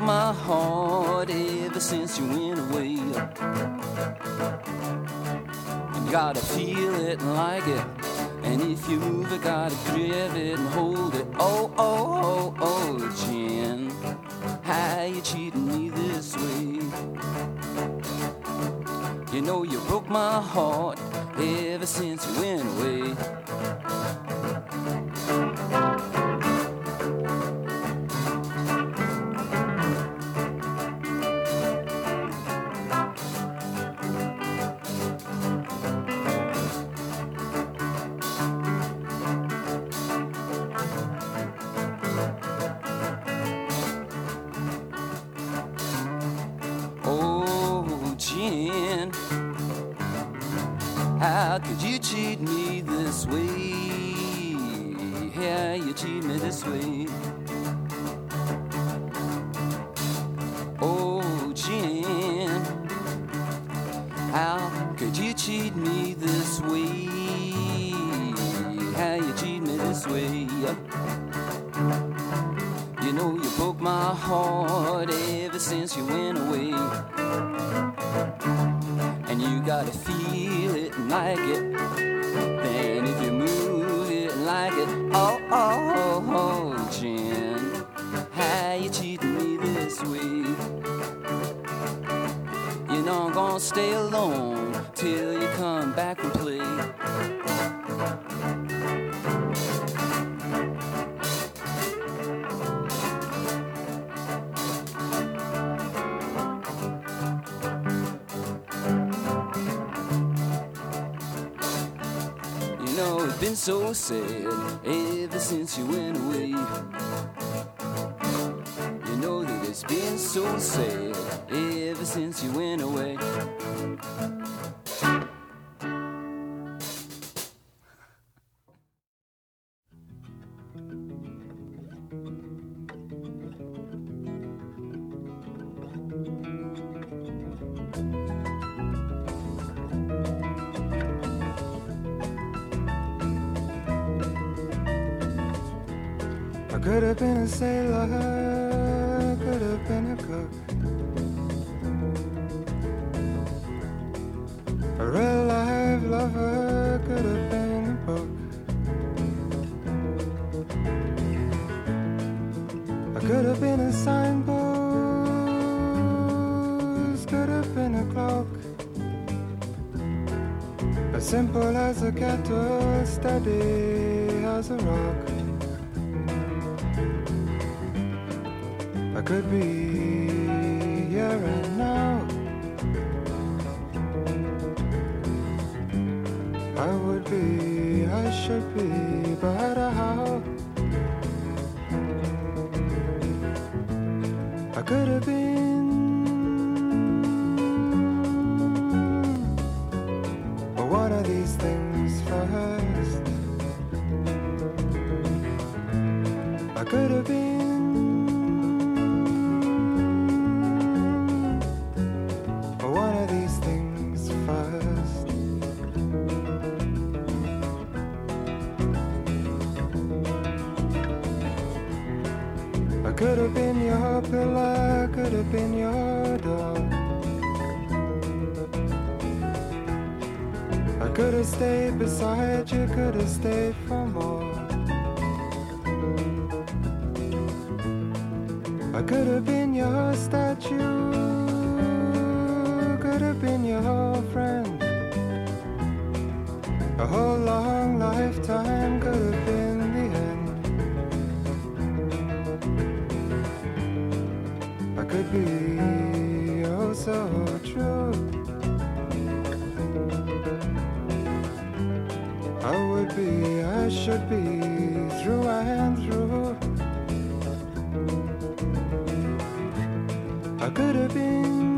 my heart ever since you went away. You gotta feel it and like it. And if you move it, gotta grab it and hold it. Oh, oh, oh, oh, Jen, how you cheating me this way? You know you broke my heart ever since you went so sad ever since you went away. You know that it's been so sad ever since you went away. could have stayed should be through and through. I could have been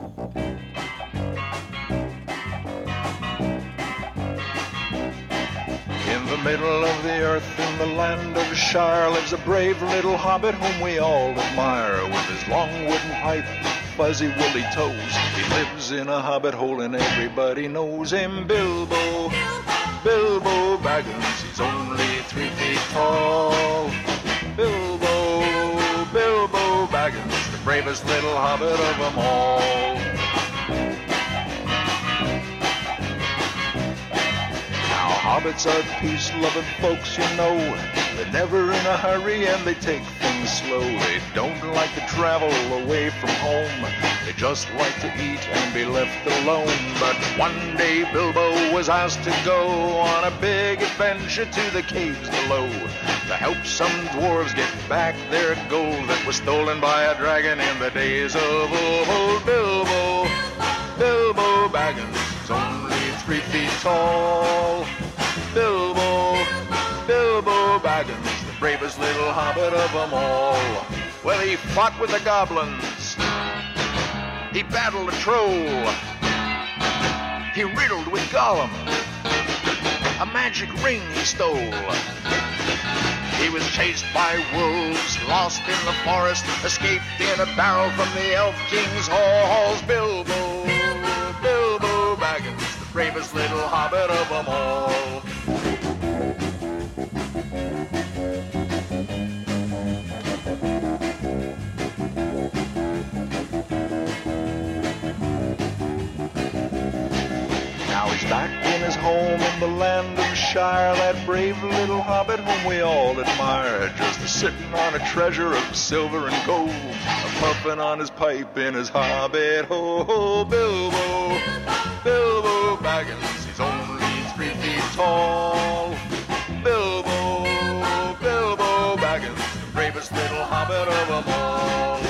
In the middle of the earth, in the land of Shire, lives a brave little hobbit whom we all admire. With his long wooden pipe, fuzzy woolly toes, he lives in a hobbit hole and everybody knows him. Bilbo, Bilbo Baggins, he's only three feet tall. Bravest little hobbit of them all. Now, hobbits are peace-loving folks, you know. They're never in a hurry and they take things slow. They don't like to travel away from home. They just like to eat and be left alone. But one day Bilbo was asked to go on a big adventure to the caves below to help some dwarves get back their gold that was stolen by a dragon in the days of old. Bilbo, Bilbo Baggins only three feet tall. Bilbo, Bilbo Baggins, the bravest little hobbit of them all. Well, he fought with the goblins. He battled a troll. He riddled with Gollum. A magic ring he stole. He was chased by wolves, lost in the forest, escaped in a barrel from the Elf King's halls. Bilbo, Bilbo Baggins, the bravest little hobbit of them all. Land of Shire, that brave little hobbit whom we all admire, just a sitting on a treasure of silver and gold, puffing on his pipe in his hobbit hole. Bilbo, Bilbo Baggins, he's only three feet tall. Bilbo, Bilbo Baggins, the bravest little hobbit of them all.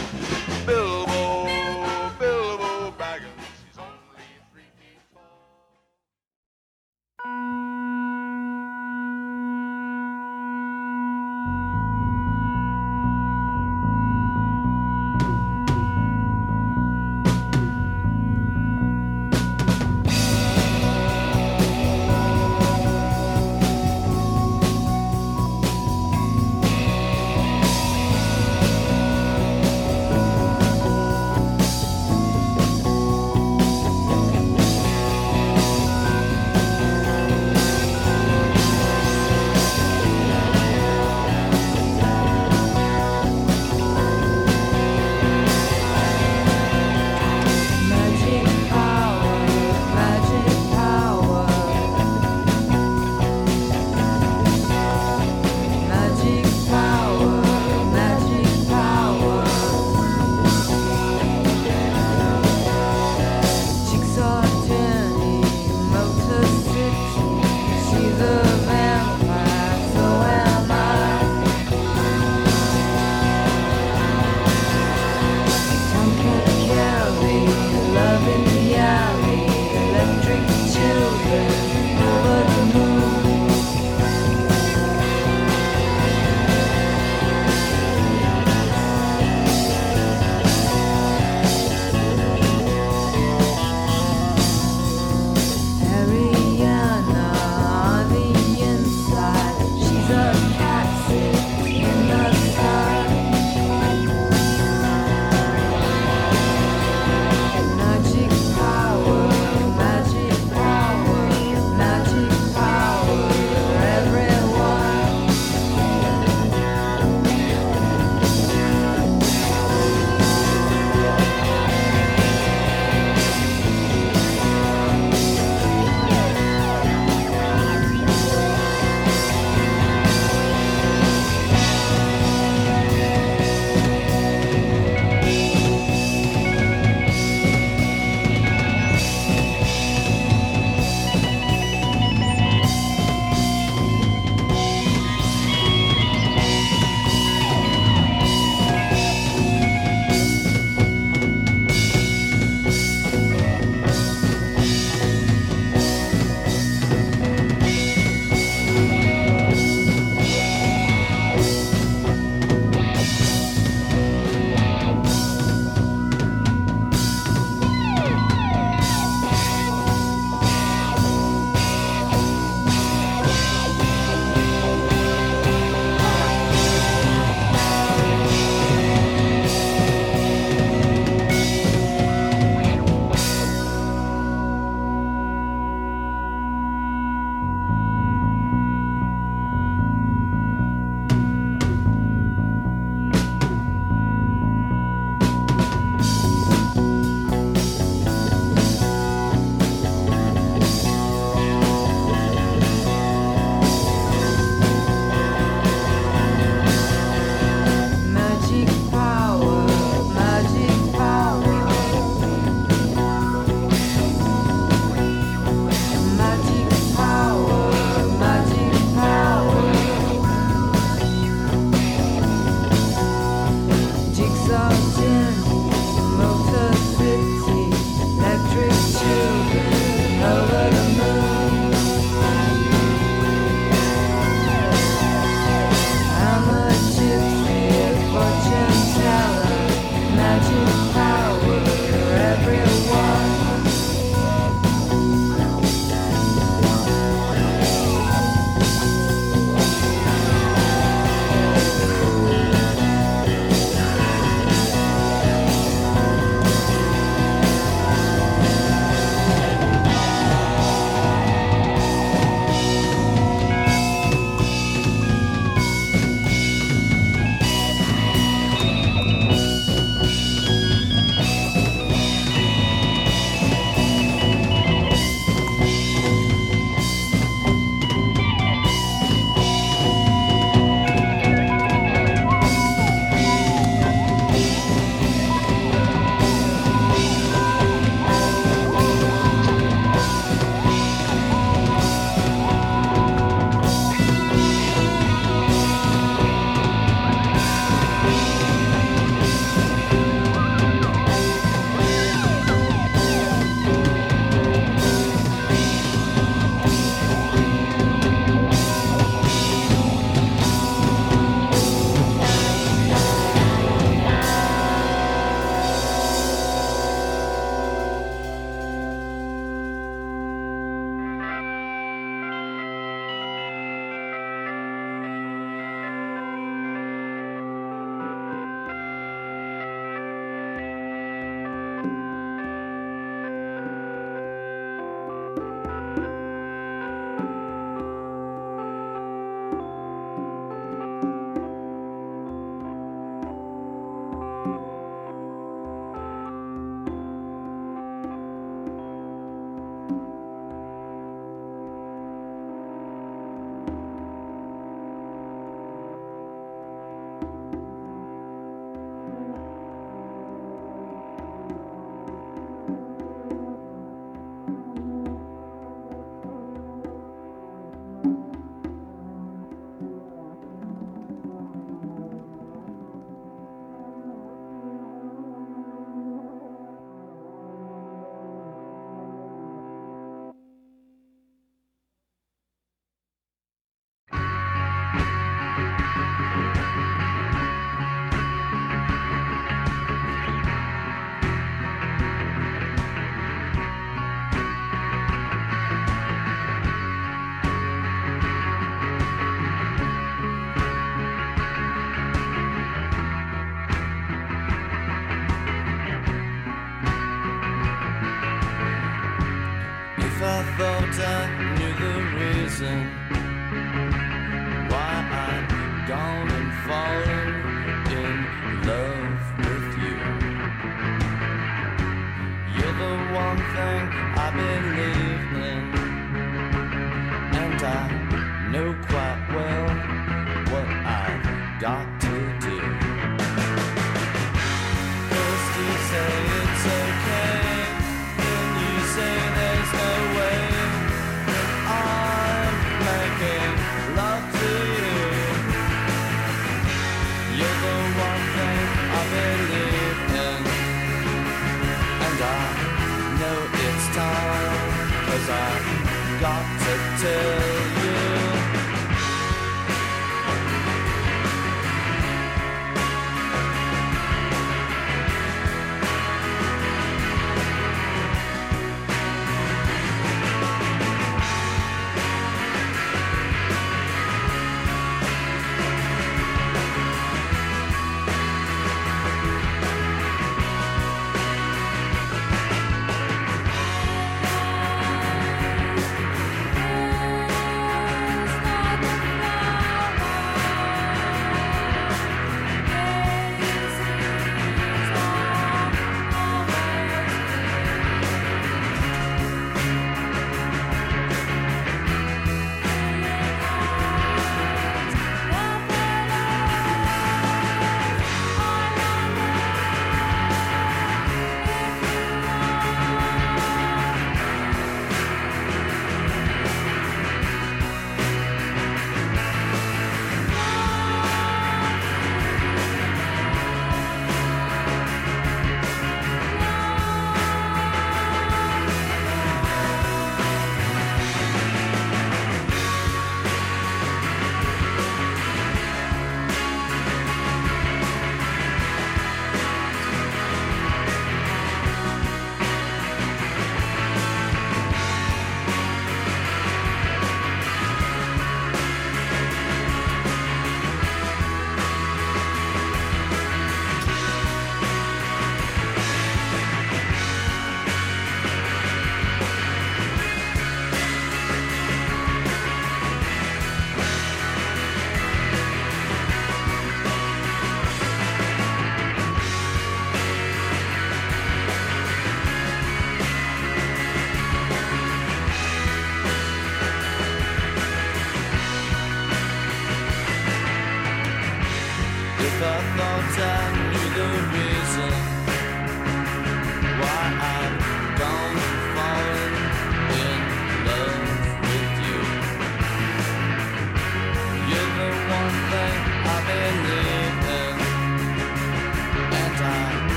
Reason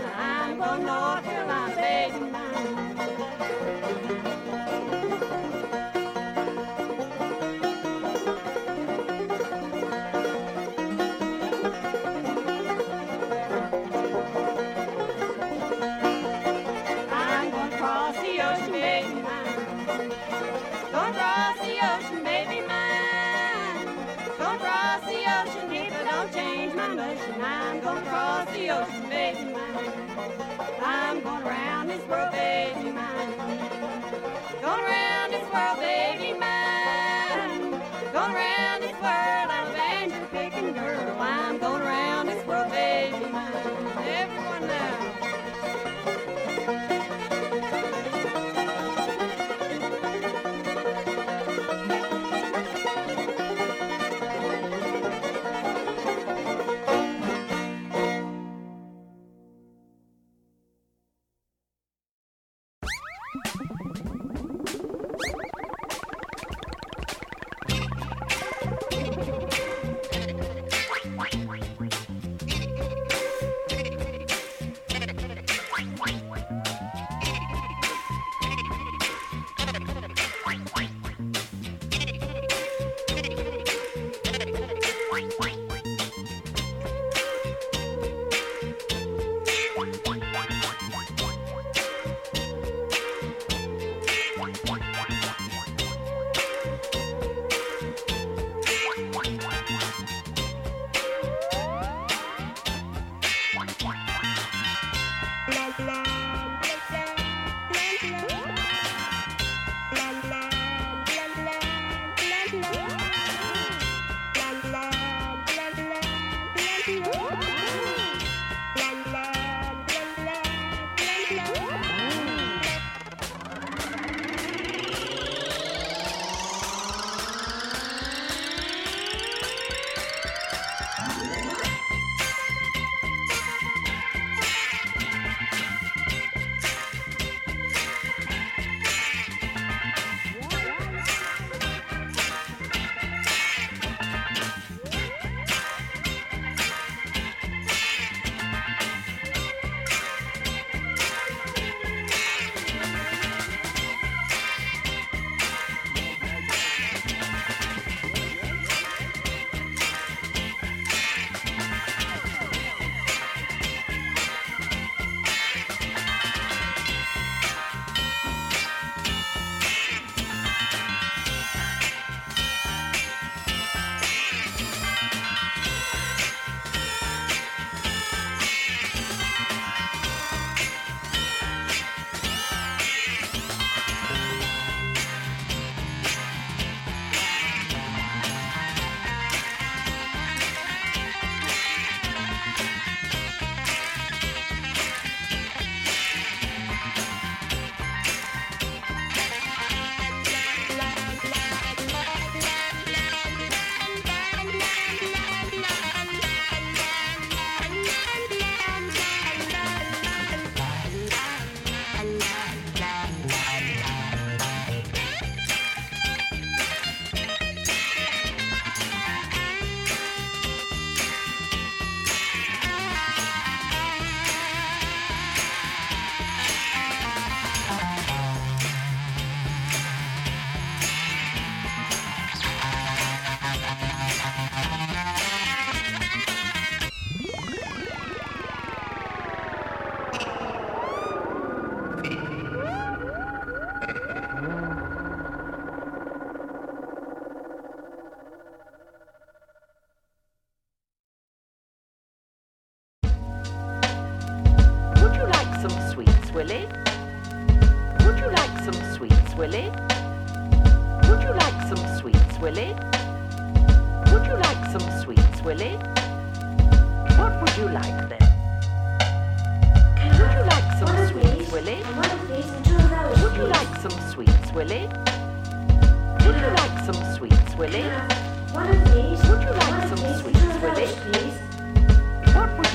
Carolina. I'm going North Carolina, baby mine. ocean, if I don't change my motion, I'm gonna cross the ocean, baby. I'm going around this world, baby mine. Going around this world, baby mine. Going around this world, I'm a banjo picking girl. I'm going around this world,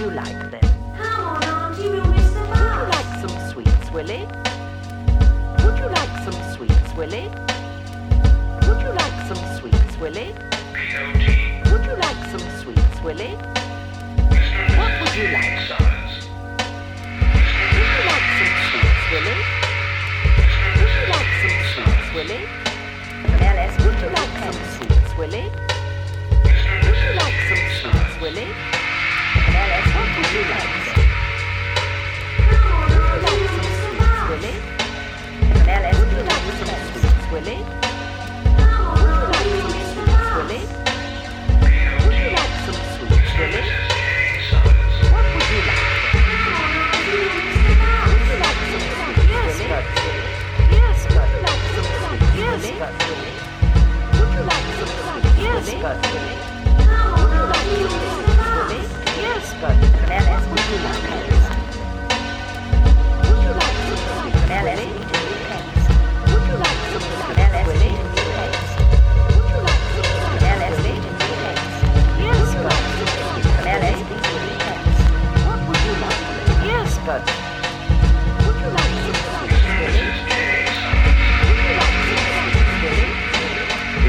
you like then? Would you like some sweets, Willie? Would you like some sweets, Willie? Would you like some sweets, Willie? Would you like some sweets, Willie? What would you like? Would some sweets, Willie? Would you like some sweets, Willie? Would you like some sweets, Willie? Would you like some sweets, Willie? Alice, what would you like? Would you like some sweets, Willie? Would you like some sweets, Willie? Would you like some sweets, Willie? Would you like some sweets, Willie? What would you like? Would you like some sweets, Willie? Would you like the sweet swimming? Would you like this ball? Could you like some sweets, yes, but would you like some sweets, But Alice, would you like? Would you like some? Would you like some? Would you like some? Yes, but what would you like? Yes, but would you like some?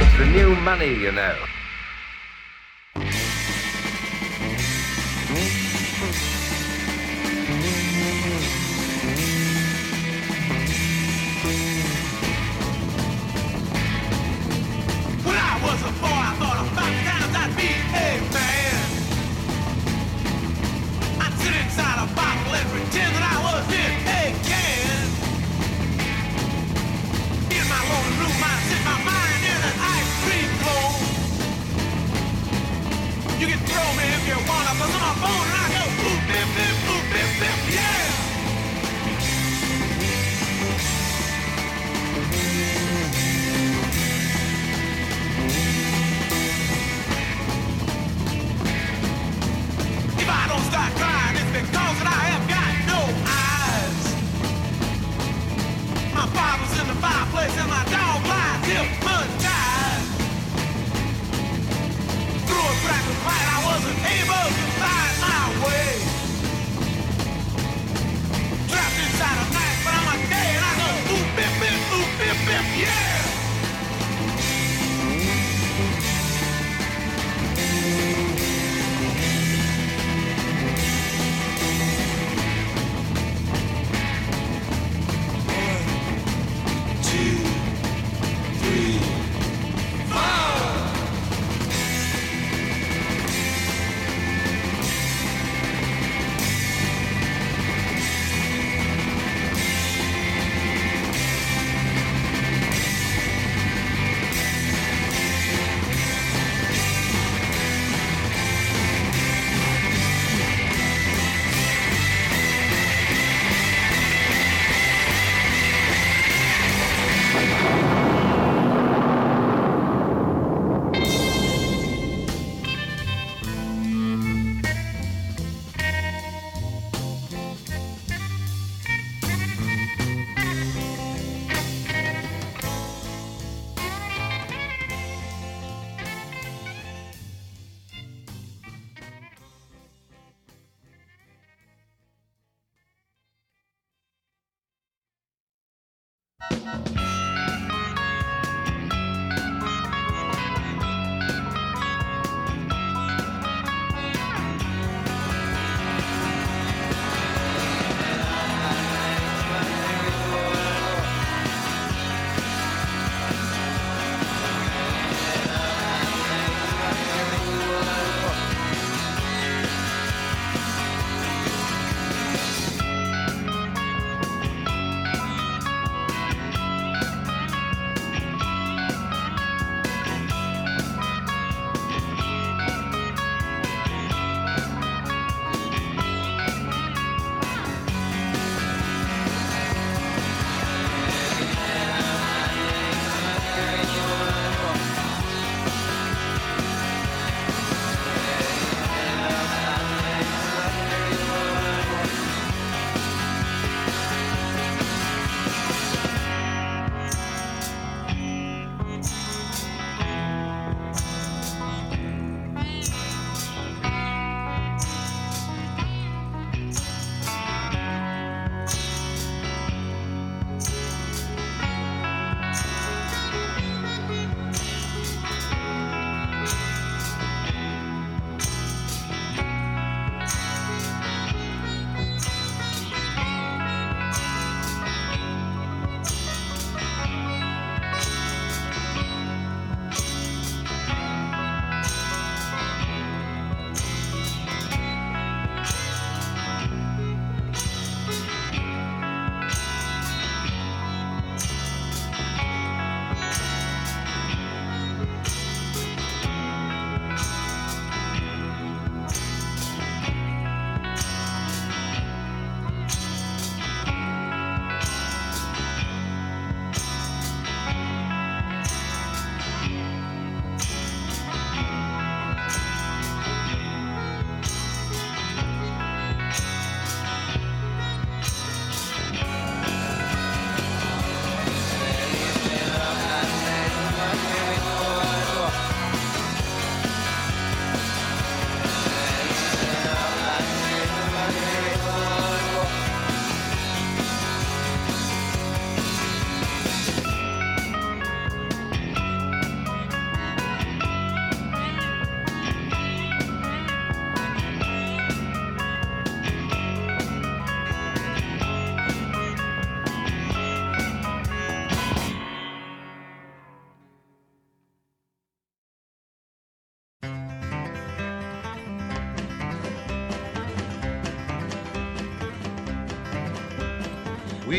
It's the new money, you know.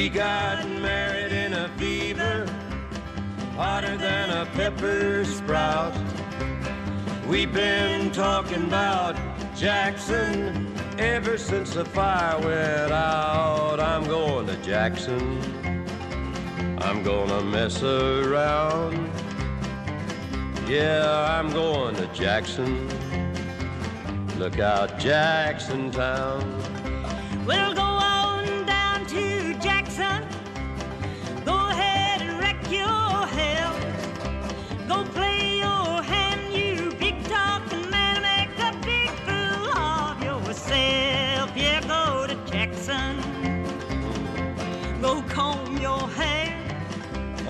We got married in a fever, hotter than a pepper sprout. We've been talking about Jackson ever since the fire went out. I'm going to Jackson. I'm gonna mess around. Yeah, I'm going to Jackson. Look out, Jackson Town. We'll go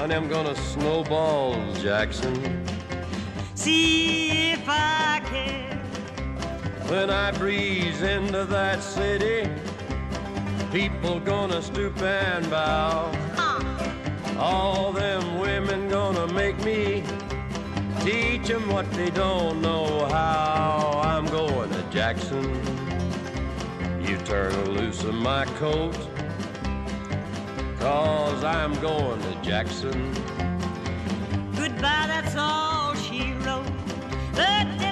Honey, I'm gonna snowball Jackson. See if I care. When I breeze into that city, people gonna stoop and bow. Uh-huh. All them women gonna make me teach 'em what they don't know how. I'm going to Jackson. You turn loose of my coat, cause I'm going to Jackson. Goodbye, that's all she wrote. But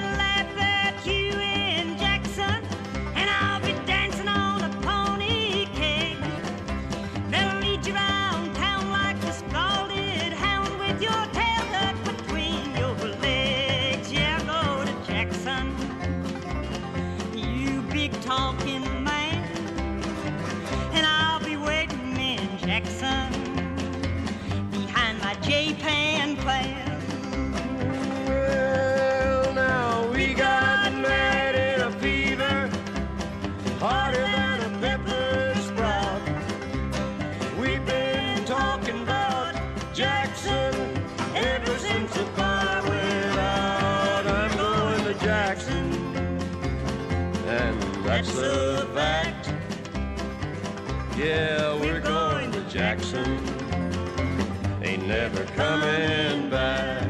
Yeah, we're going to Jackson. Ain't never coming back.